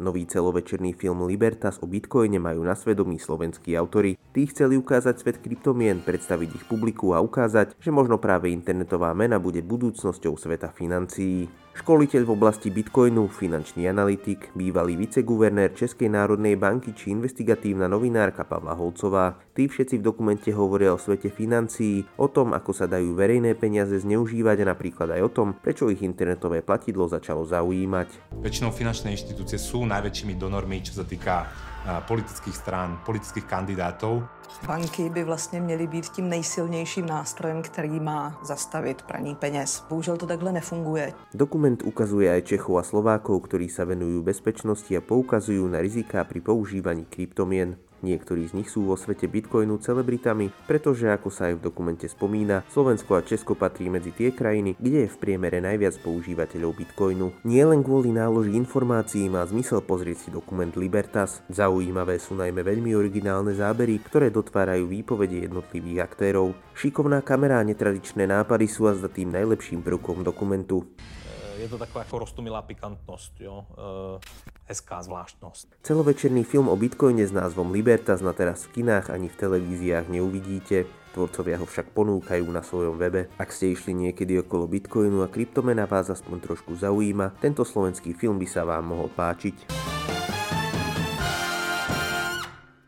Nový celovečerný film Libertas o Bitcoine majú na svedomí slovenskí autory. Tí chceli ukázať svet kryptomien, predstaviť ich publiku a ukázať, že možno práve internetová mena bude budúcnosťou sveta financií. Školiteľ v oblasti bitcoinu, finančný analytik, bývalý viceguvernér Českej národnej banky či investigatívna novinárka Pavla Holcová. Tí všetci v dokumente hovoria o svete financií, o tom, ako sa dajú verejné peniaze zneužívať a napríklad aj o tom, prečo ich internetové platidlo začalo zaujímať. Väčšinou finančné inštitúcie sú najväčšími donormi, čo sa týka politických strán, politických kandidátov. Banky by vlastně měly být tím nejsilnějším nástrojem, který má zastavit praní peněz. Bohužel to takhle nefunguje. Dokument ukazuje aj Čechov a Slovákov, ktorí sa venujú bezpečnosti a poukazujú na riziká pri používaní kryptomien. Niektorí z nich sú vo svete bitcoinu celebritami, pretože ako sa aj v dokumente spomína, Slovensko a Česko patrí medzi tie krajiny, kde je v priemere najviac používateľov bitcoinu. Nie len kvôli náloži informácií má zmysel pozrieť si dokument Libertas. Zaujímavé sú najmä veľmi originálne zábery, ktoré dotvárajú výpovede jednotlivých aktérov. Šikovná kamera a netradičné nápady sú a tým najlepším prvkom dokumentu je to taková ako roztumilá pikantnosť, jo? E, hezká zvláštnosť. Celovečerný film o Bitcoine s názvom Libertas na teraz v kinách ani v televíziách neuvidíte. Tvorcovia ho však ponúkajú na svojom webe. Ak ste išli niekedy okolo Bitcoinu a kryptomena vás aspoň trošku zaujíma, tento slovenský film by sa vám mohol páčiť.